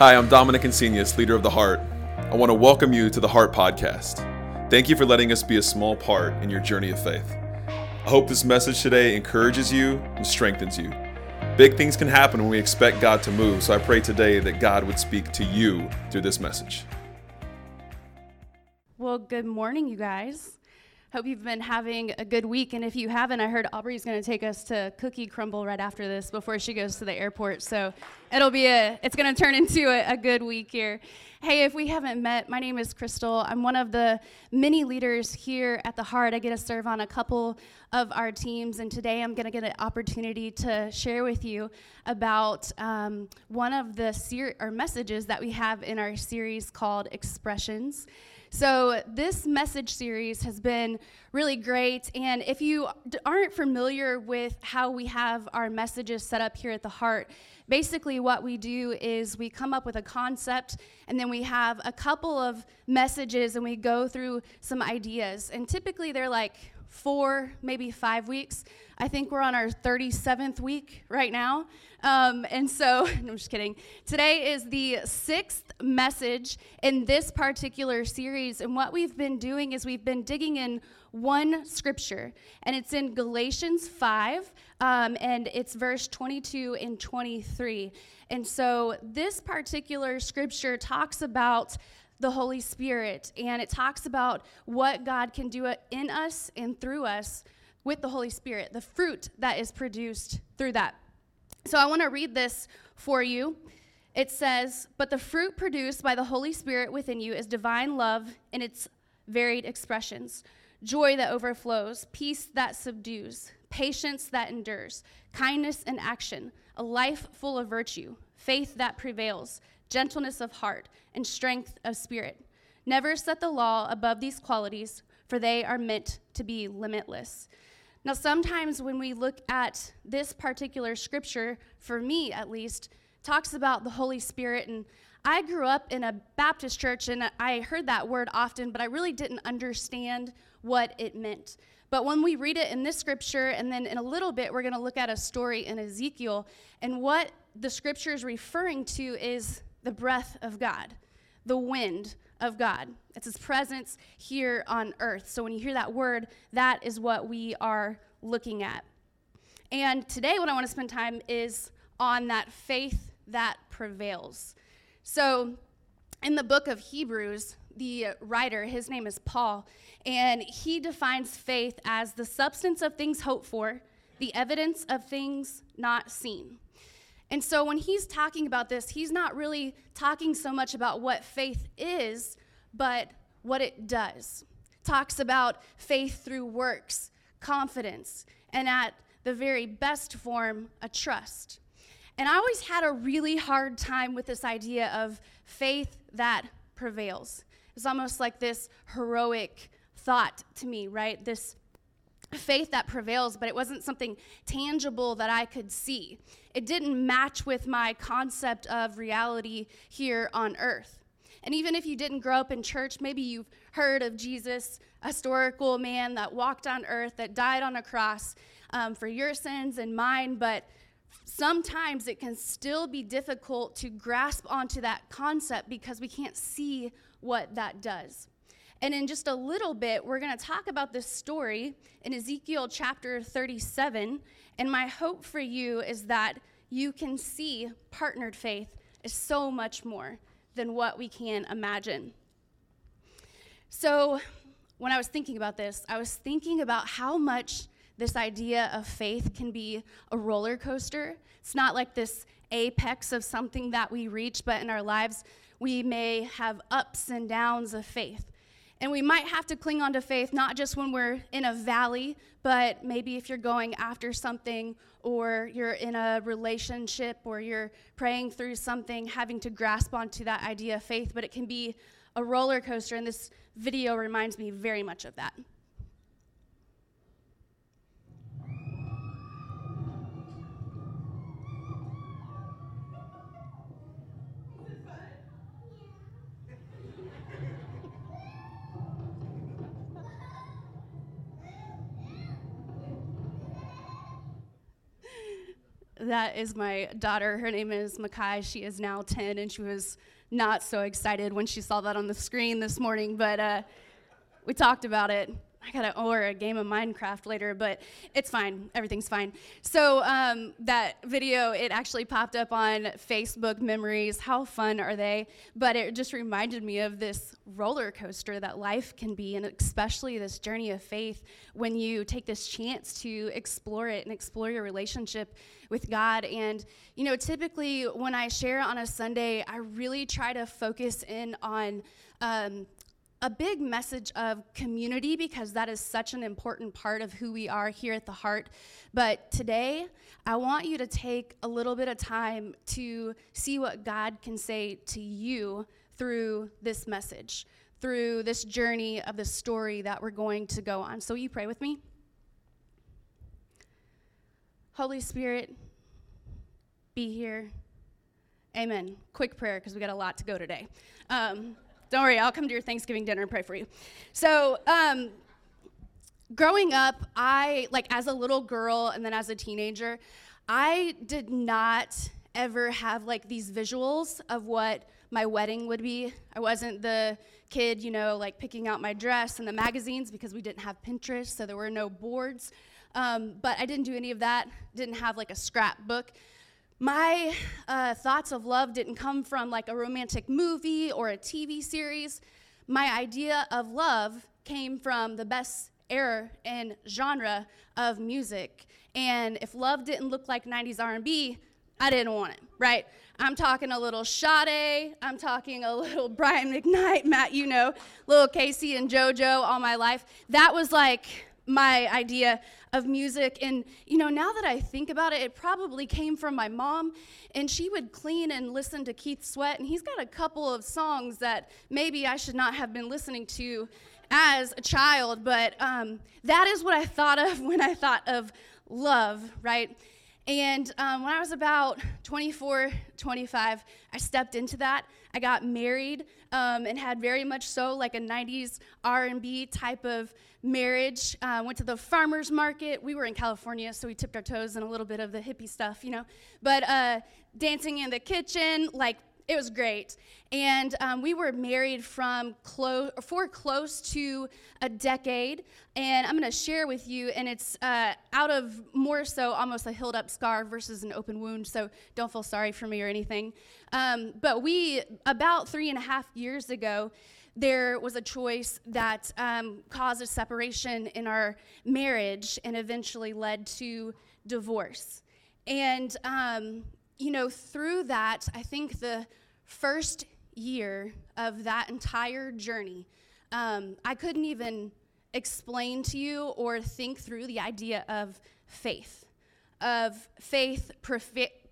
Hi, I'm Dominic Insenius, leader of The Heart. I want to welcome you to the Heart Podcast. Thank you for letting us be a small part in your journey of faith. I hope this message today encourages you and strengthens you. Big things can happen when we expect God to move, so I pray today that God would speak to you through this message. Well, good morning, you guys. Hope you've been having a good week. And if you haven't, I heard Aubrey's going to take us to Cookie Crumble right after this before she goes to the airport. So it'll be a, it's going to turn into a, a, good week here. Hey, if we haven't met, my name is Crystal. I'm one of the many leaders here at the Heart. I get to serve on a couple of our teams. And today I'm going to get an opportunity to share with you about um, one of the ser- or messages that we have in our series called Expressions. So, this message series has been really great. And if you aren't familiar with how we have our messages set up here at the Heart, basically what we do is we come up with a concept and then we have a couple of messages and we go through some ideas. And typically they're like four, maybe five weeks. I think we're on our 37th week right now. Um, and so, I'm just kidding. Today is the sixth message in this particular series. And what we've been doing is we've been digging in one scripture, and it's in Galatians 5, um, and it's verse 22 and 23. And so, this particular scripture talks about the Holy Spirit, and it talks about what God can do uh, in us and through us with the Holy Spirit, the fruit that is produced through that. So I want to read this for you. It says, But the fruit produced by the Holy Spirit within you is divine love in its varied expressions joy that overflows, peace that subdues, patience that endures, kindness in action, a life full of virtue, faith that prevails gentleness of heart, and strength of spirit. Never set the law above these qualities, for they are meant to be limitless. Now, sometimes when we look at this particular scripture, for me at least, talks about the Holy Spirit. And I grew up in a Baptist church and I heard that word often, but I really didn't understand what it meant. But when we read it in this scripture, and then in a little bit, we're going to look at a story in Ezekiel, and what the scripture is referring to is the breath of God, the wind of God. It's His presence here on earth. So when you hear that word, that is what we are looking at. And today, what I want to spend time is on that faith that prevails. So, in the book of Hebrews, the writer, his name is Paul, and he defines faith as the substance of things hoped for, the evidence of things not seen. And so when he's talking about this, he's not really talking so much about what faith is, but what it does. Talks about faith through works, confidence, and at the very best form, a trust. And I always had a really hard time with this idea of faith that prevails. It's almost like this heroic thought to me, right? This faith that prevails, but it wasn't something tangible that I could see. It didn't match with my concept of reality here on earth. And even if you didn't grow up in church, maybe you've heard of Jesus, a historical man that walked on earth, that died on a cross um, for your sins and mine, but sometimes it can still be difficult to grasp onto that concept because we can't see what that does. And in just a little bit, we're going to talk about this story in Ezekiel chapter 37. And my hope for you is that you can see partnered faith is so much more than what we can imagine. So, when I was thinking about this, I was thinking about how much this idea of faith can be a roller coaster. It's not like this apex of something that we reach, but in our lives, we may have ups and downs of faith. And we might have to cling on to faith not just when we're in a valley, but maybe if you're going after something or you're in a relationship or you're praying through something, having to grasp onto that idea of faith. But it can be a roller coaster, and this video reminds me very much of that. That is my daughter. Her name is Makai. She is now 10, and she was not so excited when she saw that on the screen this morning, but uh, we talked about it. I gotta her a game of Minecraft later, but it's fine. Everything's fine. So um, that video, it actually popped up on Facebook Memories. How fun are they? But it just reminded me of this roller coaster that life can be, and especially this journey of faith when you take this chance to explore it and explore your relationship with God. And you know, typically when I share on a Sunday, I really try to focus in on um, a big message of community because that is such an important part of who we are here at the heart. But today, I want you to take a little bit of time to see what God can say to you through this message, through this journey of the story that we're going to go on. So, you pray with me? Holy Spirit, be here. Amen. Quick prayer because we got a lot to go today. Um, don't worry, I'll come to your Thanksgiving dinner and pray for you. So, um, growing up, I, like, as a little girl and then as a teenager, I did not ever have, like, these visuals of what my wedding would be. I wasn't the kid, you know, like, picking out my dress in the magazines because we didn't have Pinterest, so there were no boards. Um, but I didn't do any of that, didn't have, like, a scrapbook my uh, thoughts of love didn't come from like a romantic movie or a TV series. My idea of love came from the best era and genre of music. And if love didn't look like 90s R&B, I didn't want it, right? I'm talking a little Sade, I'm talking a little Brian McKnight, Matt, you know, little K-Ci and JoJo all my life. That was like my idea of music. And, you know, now that I think about it, it probably came from my mom. And she would clean and listen to Keith Sweat. And he's got a couple of songs that maybe I should not have been listening to as a child. But um, that is what I thought of when I thought of love, right? And um, when I was about 24, 25, I stepped into that. I got married um, and had very much so like a 90s R&B type of marriage. Uh, went to the farmer's market. We were in California, so we tipped our toes in a little bit of the hippie stuff, you know. But uh, dancing in the kitchen, like it was great. And um, we were married from for close to a decade. And I'm going to share with you, and it's uh, out of more so almost a healed up scar versus an open wound. So don't feel sorry for me or anything. Um, but we, about three and a half years ago, there was a choice that um, caused a separation in our marriage and eventually led to divorce. And, um, you know, through that, I think the first year of that entire journey, um, I couldn't even explain to you or think through the idea of faith, of faith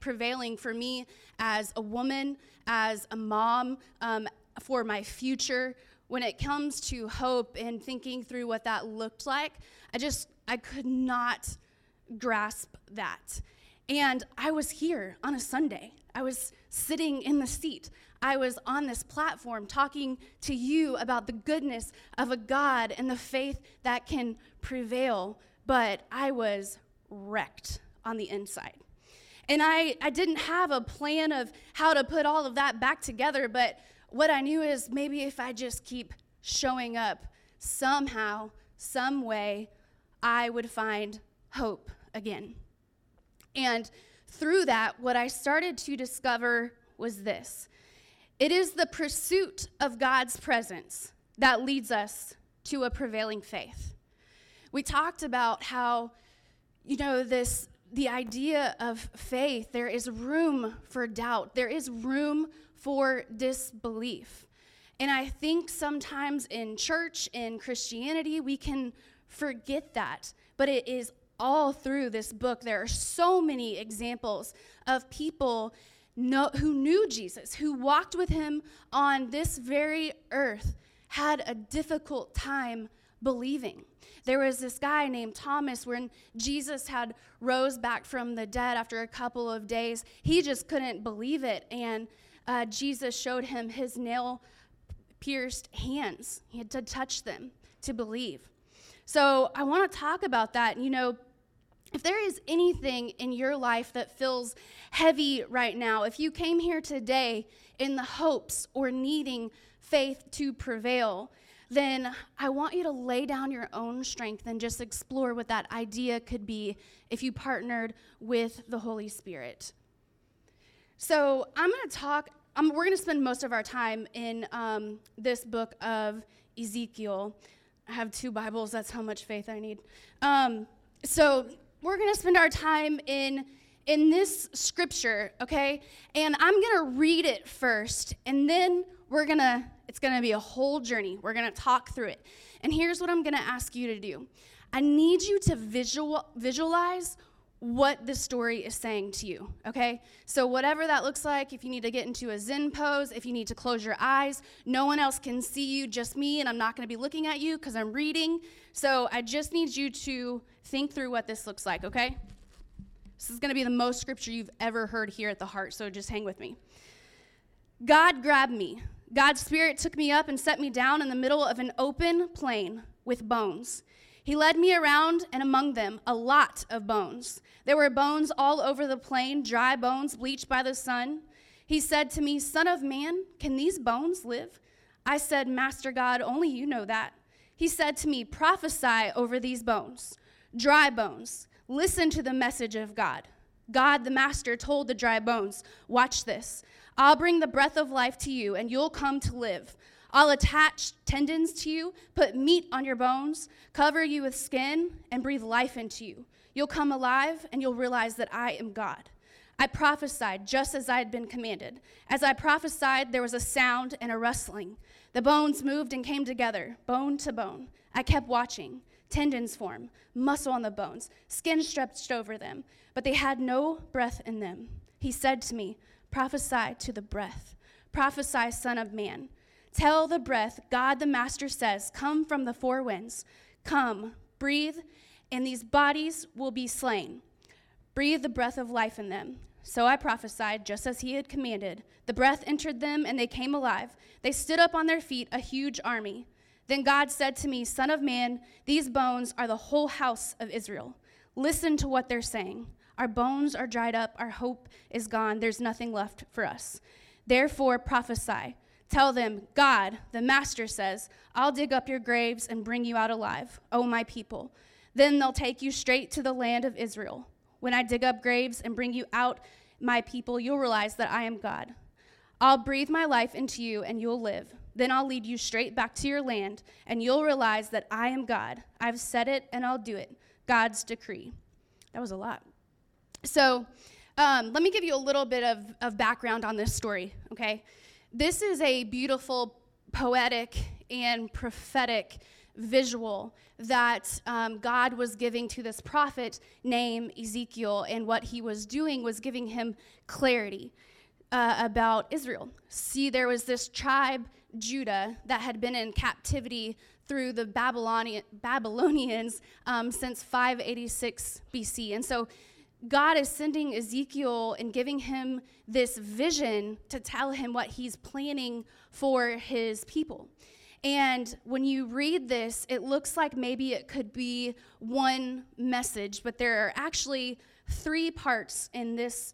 prevailing for me as a woman, as a mom, um, for my future. When it comes to hope and thinking through what that looked like, I just, I could not grasp that. And I was here on a Sunday. I was sitting in the seat. I was on this platform talking to you about the goodness of a God and the faith that can prevail, but I was wrecked on the inside. And I, I didn't have a plan of how to put all of that back together, but what I knew is maybe if I just keep showing up somehow, some way, I would find hope again. And through that, what I started to discover was this it is the pursuit of God's presence that leads us to a prevailing faith. We talked about how, you know, this the idea of faith, there is room for doubt, there is room for disbelief. And I think sometimes in church, in Christianity, we can forget that. But it is all through this book. There are so many examples of people know, who knew Jesus, who walked with him on this very earth, had a difficult time believing. There was this guy named Thomas when Jesus had rose back from the dead after a couple of days. He just couldn't believe it and uh, Jesus showed him his nail pierced hands. He had to touch them to believe. So I want to talk about that. You know, if there is anything in your life that feels heavy right now, if you came here today in the hopes or needing faith to prevail, then I want you to lay down your own strength and just explore what that idea could be if you partnered with the Holy Spirit. So I'm going to talk, um, we're going to spend most of our time in um, this book of Ezekiel. I have two Bibles, that's how much faith I need. Um, so we're going to spend our time in in this scripture, okay? And I'm going to read it first and then we're going to it's going to be a whole journey. We're going to talk through it. And here's what I'm going to ask you to do. I need you to visual visualize what the story is saying to you, okay? So, whatever that looks like, if you need to get into a Zen pose, if you need to close your eyes, no one else can see you, just me, and I'm not gonna be looking at you because I'm reading. So, I just need you to think through what this looks like, okay? This is gonna be the most scripture you've ever heard here at the heart, so just hang with me. God grabbed me. God's Spirit took me up and set me down in the middle of an open plain with bones. He led me around, and among them, a lot of bones. There were bones all over the plain, dry bones bleached by the sun. He said to me, Son of man, can these bones live? I said, Master God, only you know that. He said to me, Prophesy over these bones, dry bones. Listen to the message of God. God, the Master, told the dry bones, Watch this. I'll bring the breath of life to you, and you'll come to live. I'll attach tendons to you, put meat on your bones, cover you with skin, and breathe life into you. You'll come alive, and you'll realize that I am God. I prophesied just as I had been commanded. As I prophesied, there was a sound and a rustling. The bones moved and came together, bone to bone. I kept watching. Tendons form, muscle on the bones, skin stretched over them, but they had no breath in them. He said to me, Prophesy to the breath. Prophesy, Son of Man. Tell the breath, God the Master says, Come from the four winds. Come, breathe, and these bodies will be slain. Breathe the breath of life in them. So I prophesied, just as he had commanded. The breath entered them, and they came alive. They stood up on their feet, a huge army. Then God said to me, Son of man, these bones are the whole house of Israel. Listen to what they're saying. Our bones are dried up, our hope is gone, there's nothing left for us. Therefore prophesy. Tell them, God, the Master says, I'll dig up your graves and bring you out alive, O my people. Then they'll take you straight to the land of Israel. When I dig up graves and bring you out, my people, you'll realize that I am God. I'll breathe my life into you and you'll live. Then I'll lead you straight back to your land and you'll realize that I am God. I've said it and I'll do it. God's decree. That was a lot. So, um, let me give you a little bit of, of background on this story, okay? This is a beautiful, poetic, and prophetic visual that um, God was giving to this prophet named Ezekiel, and what he was doing was giving him clarity uh, about Israel. See, there was this tribe, Judah, that had been in captivity through the Babylonian, Babylonians um, since 586 BC. And so God is sending Ezekiel and giving him this vision to tell him what he's planning for his people. And when you read this, it looks like maybe it could be one message, but there are actually three parts in this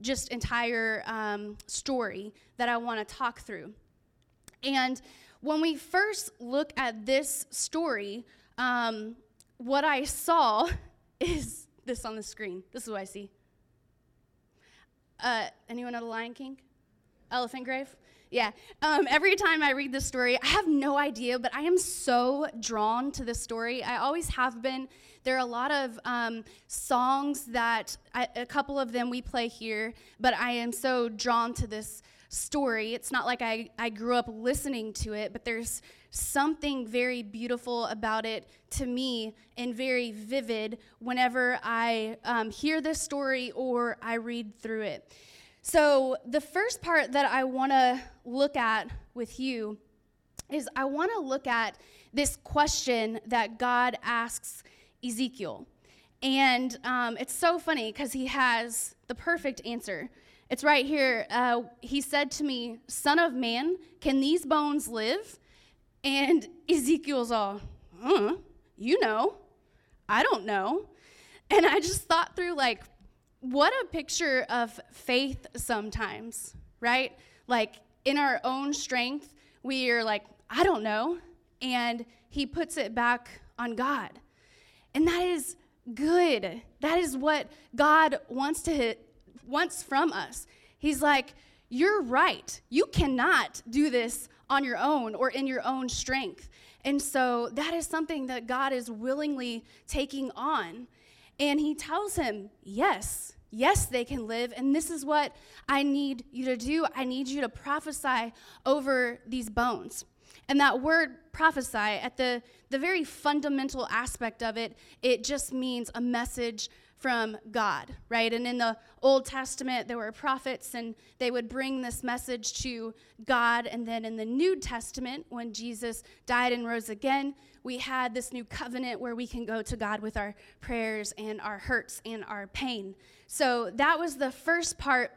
just entire um, story that I want to talk through. And when we first look at this story, um, what I saw is this on the screen. This is what I see. Uh, anyone know the Lion King? Elephant Grave? Yeah. Um, every time I read this story, I have no idea, but I am so drawn to this story. I always have been. There are a lot of um, songs that, I, a couple of them we play here, but I am so drawn to this story. It's not like I, I grew up listening to it, but there's something very beautiful about it to me and very vivid whenever I um, hear this story or I read through it. So, the first part that I want to look at with you is I want to look at this question that God asks Ezekiel. And um, it's so funny because he has the perfect answer. It's right here. Uh, he said to me, Son of man, can these bones live? And Ezekiel's all, uh, you know, I don't know. And I just thought through, like, what a picture of faith sometimes, right? Like, in our own strength, we are like, I don't know. And he puts it back on God. And that is good. That is what God wants to wants from us. He's like, you're right. You cannot do this on your own or in your own strength. And so that is something that God is willingly taking on. And he tells him, Yes, yes, they can live. And this is what I need you to do. I need you to prophesy over these bones. And that word prophesy, at the, the very fundamental aspect of it, it just means a message from God, right? And in the Old Testament, there were prophets and they would bring this message to God. And then in the New Testament, when Jesus died and rose again, we had this new covenant where we can go to God with our prayers and our hurts and our pain. So that was the first part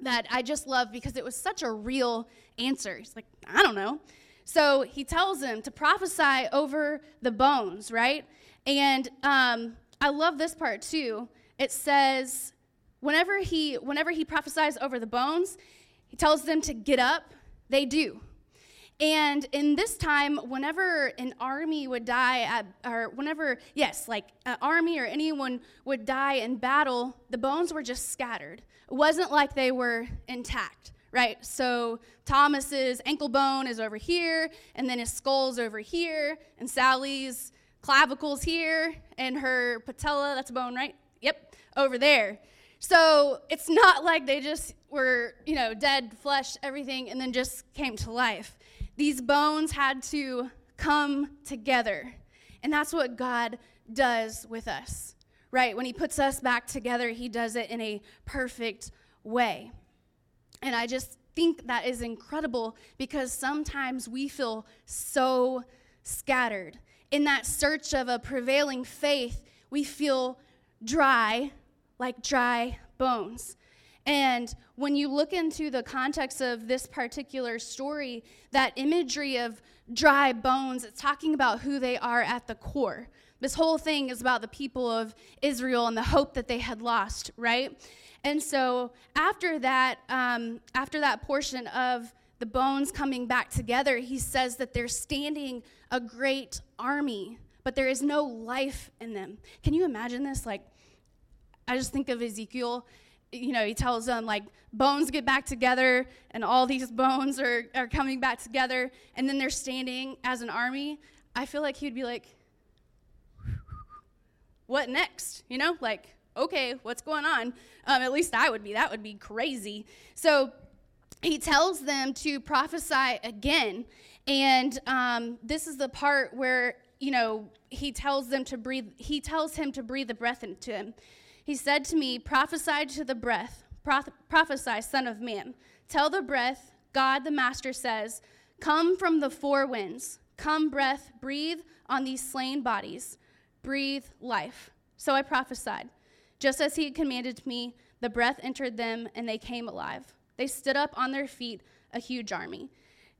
that I just love because it was such a real answer. He's like, I don't know. So he tells him to prophesy over the bones, right? And um, I love this part too. It says, whenever he whenever he prophesies over the bones, he tells them to get up. They do. And in this time, whenever an army would die, at, or whenever, yes, like an army or anyone would die in battle, the bones were just scattered. It wasn't like they were intact, right? So Thomas's ankle bone is over here, and then his skull's over here, and Sally's clavicles here, and her patella, that's a bone, right? Yep, over there. So it's not like they just were, you know, dead flesh, everything, and then just came to life. These bones had to come together. And that's what God does with us, right? When He puts us back together, He does it in a perfect way. And I just think that is incredible because sometimes we feel so scattered in that search of a prevailing faith, we feel dry, like dry bones. And when you look into the context of this particular story, that imagery of dry bones, it's talking about who they are at the core. This whole thing is about the people of Israel and the hope that they had lost, right? And so after that, um, after that portion of the bones coming back together, he says that they're standing a great army, but there is no life in them. Can you imagine this? Like, I just think of Ezekiel. You know, he tells them, like, bones get back together, and all these bones are, are coming back together, and then they're standing as an army. I feel like he'd be like, what next? You know, like, okay, what's going on? Um, at least I would be. That would be crazy. So, he tells them to prophesy again. And um, this is the part where, you know, he tells them to breathe, he tells him to breathe the breath into him. He said to me, Prophesy to the breath, Proph- prophesy, Son of Man. Tell the breath, God the Master says, Come from the four winds. Come, breath, breathe on these slain bodies. Breathe life. So I prophesied. Just as he had commanded me, the breath entered them and they came alive. They stood up on their feet, a huge army.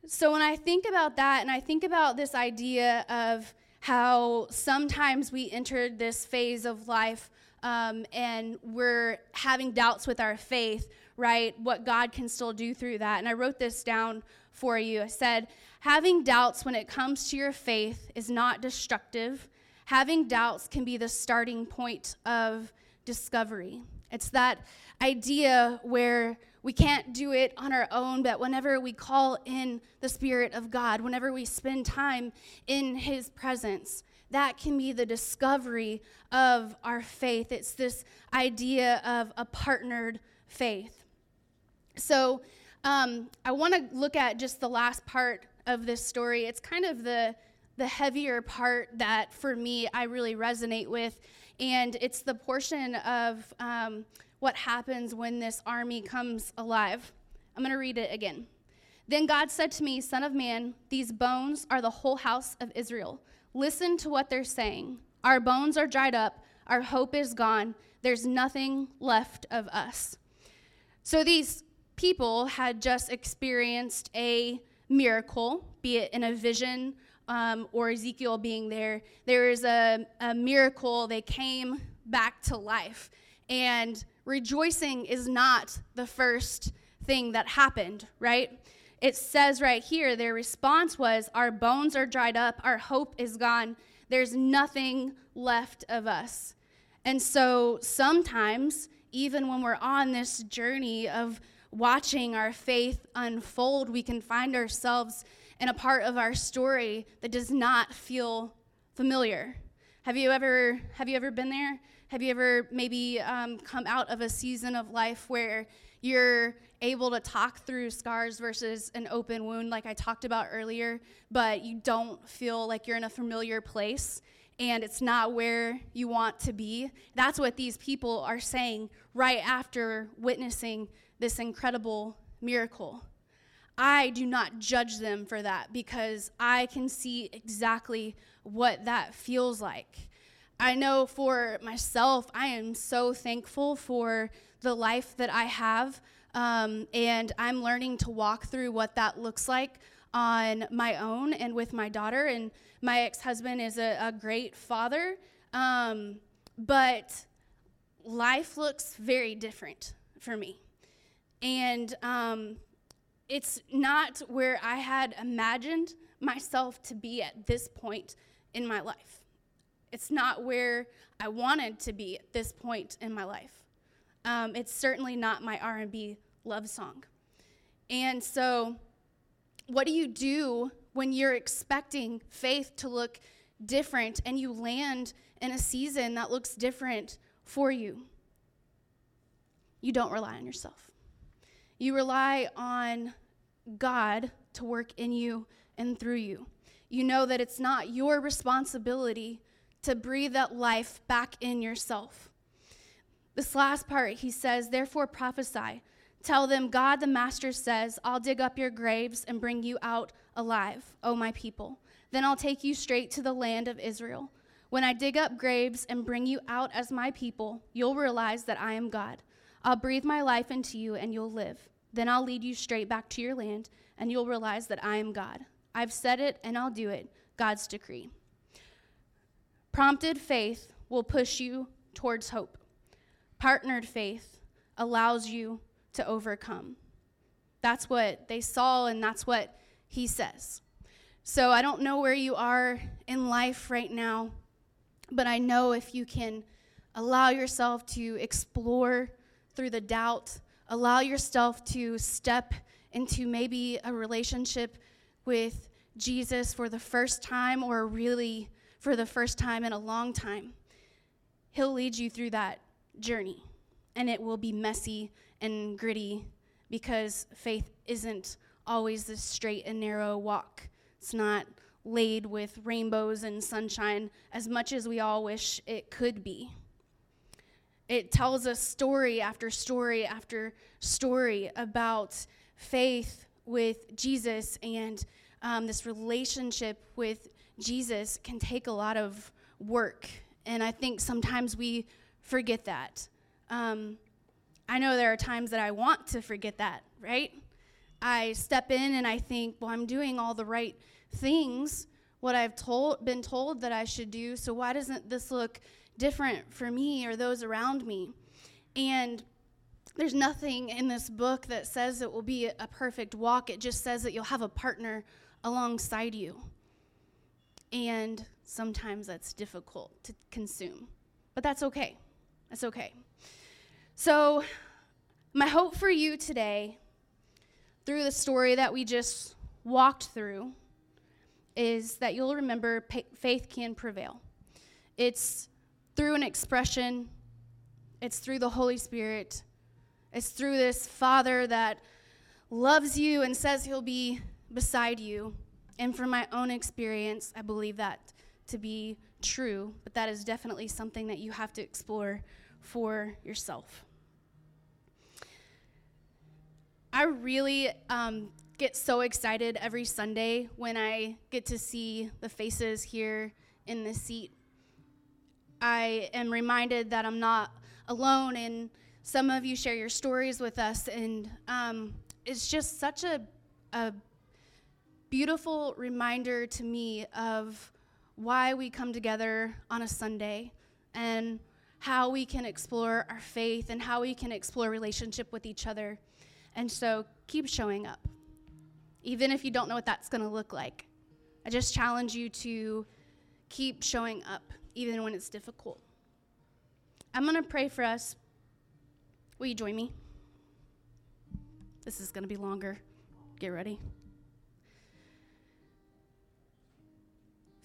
So when I think about that, and I think about this idea of how sometimes we enter this phase of life um, and we're having doubts with our faith, right? What God can still do through that. And I wrote this down for you. I said, having doubts when it comes to your faith is not destructive. Having doubts can be the starting point of discovery. It's that idea where we can't do it on our own, but whenever we call in the Spirit of God, whenever we spend time in His presence, that can be the discovery of our faith. It's this idea of a partnered faith. So, um, I want to look at just the last part of this story. It's kind of the the heavier part that for me I really resonate with, and it's the portion of um, what happens when this army comes alive. I'm going to read it again. Then God said to me, Son of man, these bones are the whole house of Israel. Listen to what they're saying. Our bones are dried up, our hope is gone, there's nothing left of us. So these people had just experienced a miracle, be it in a vision um, or Ezekiel being there. There is a, a miracle. They came back to life. And rejoicing is not the first thing that happened, right? It says right here, their response was, Our bones are dried up, our hope is gone, there's nothing left of us. And so sometimes, even when we're on this journey of watching our faith unfold, we can find ourselves in a part of our story that does not feel familiar. Have you ever have you ever been there? Have you ever maybe um, come out of a season of life where you're able to talk through scars versus an open wound, like I talked about earlier, but you don't feel like you're in a familiar place and it's not where you want to be? That's what these people are saying right after witnessing this incredible miracle. I do not judge them for that because I can see exactly what that feels like. I know for myself, I am so thankful for the life that I have, um, and I'm learning to walk through what that looks like on my own and with my daughter. And my ex husband is a, a, great father, um, but life looks very different for me. And um, it's not where I had imagined myself to be at this point in my life. It's not where I wanted to be at this point in my life. Um, it's certainly not my R&B love song. And so, what do you do when you're expecting faith to look different and you land in a season that looks different for you? You don't rely on yourself. You rely on God to work in you and through you. You know that it's not your responsibility to breathe that life back in yourself. This last part, he says, Therefore prophesy. Tell them, God the Master says, I'll dig up your graves and bring you out alive, O my people. Then I'll take you straight to the land of Israel. When I dig up graves and bring you out as my people, you'll realize that I am God. I'll breathe my life into you and you'll live. Then I'll lead you straight back to your land and you'll realize that I am God. I've said it and I'll do it. God's decree. Prompted faith will push you towards hope. Partnered faith allows you to overcome. That's what they saw, and that's what he says. So I don't know where you are in life right now, but I know if you can allow yourself to explore through the doubt, allow yourself to step into maybe a relationship with Jesus for the first time or really for the first time in a long time, He'll lead you through that journey. And it will be messy and gritty because faith isn't always this straight and narrow walk. It's not laid with rainbows and sunshine as much as we all wish it could be. It tells us story after story after story about faith with Jesus and um, this relationship with Jesus can take a lot of work. And I think sometimes we forget that. Um, I know there are times that I want to forget that, right? I step in and I think, well, I'm doing all the right things, what I've told, been told that I should do, so why doesn't this look different for me or those around me? And there's nothing in this book that says it will be a perfect walk. It just says that you'll have a partner alongside you. And sometimes that's difficult to consume, but that's okay. That's okay. So, my hope for you today, through the story that we just walked through, is that you'll remember faith can prevail. It's through an expression, it's through the Holy Spirit, it's through this Father that loves you and says he'll be beside you. And from my own experience, I believe that to be true, but that is definitely something that you have to explore for yourself. I really um, get so excited every Sunday when I get to see the faces here in the seat. I am reminded that I'm not alone, and some of you share your stories with us, and um, it's just such a, a beautiful reminder to me of why we come together on a Sunday and how we can explore our faith and how we can explore relationship with each other. And so keep showing up, even if you don't know what that's going to look like. I just challenge you to keep showing up, even when it's difficult. I'm going to pray for us. Will you join me? This is going to be longer. Get ready.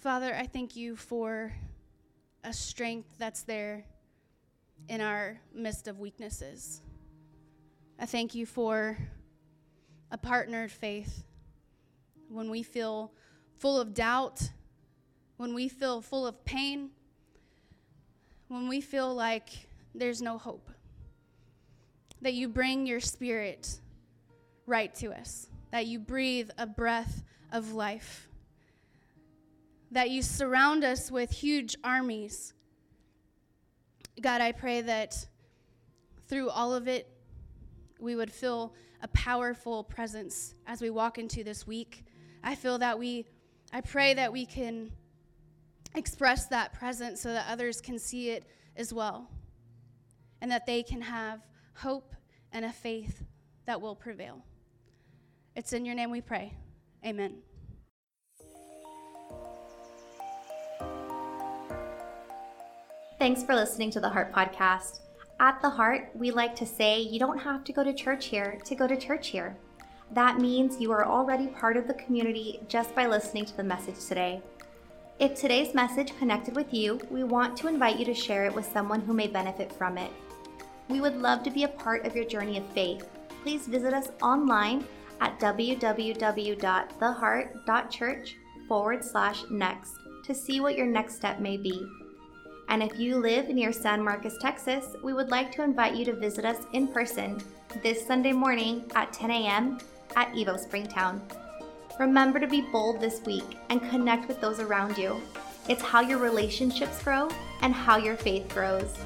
Father, I thank you for a strength that's there in our midst of weaknesses. I thank you for a partnered faith when we feel full of doubt, when we feel full of pain, when we feel like there's no hope. That you bring your spirit right to us, that you breathe a breath of life, that you surround us with huge armies God, I pray that through all of it, we would feel a powerful presence as we walk into this week. I feel that we, I pray that we can express that presence so that others can see it as well, and that they can have hope and a faith that will prevail. It's in your name we pray. Amen. Thanks for listening to the Heart Podcast. At the Heart, we like to say you don't have to go to church here to go to church here. That means you are already part of the community just by listening to the message today. If today's message connected with you, we want to invite you to share it with someone who may benefit from it. We would love to be a part of your journey of faith. Please visit us online at www.theheart.church forward slash next to see what your next step may be. And if you live near San Marcos, Texas, we would like to invite you to visit us in person this Sunday morning at 10 a.m. at Evo Springtown. Remember to be bold this week and connect with those around you. It's how your relationships grow and how your faith grows.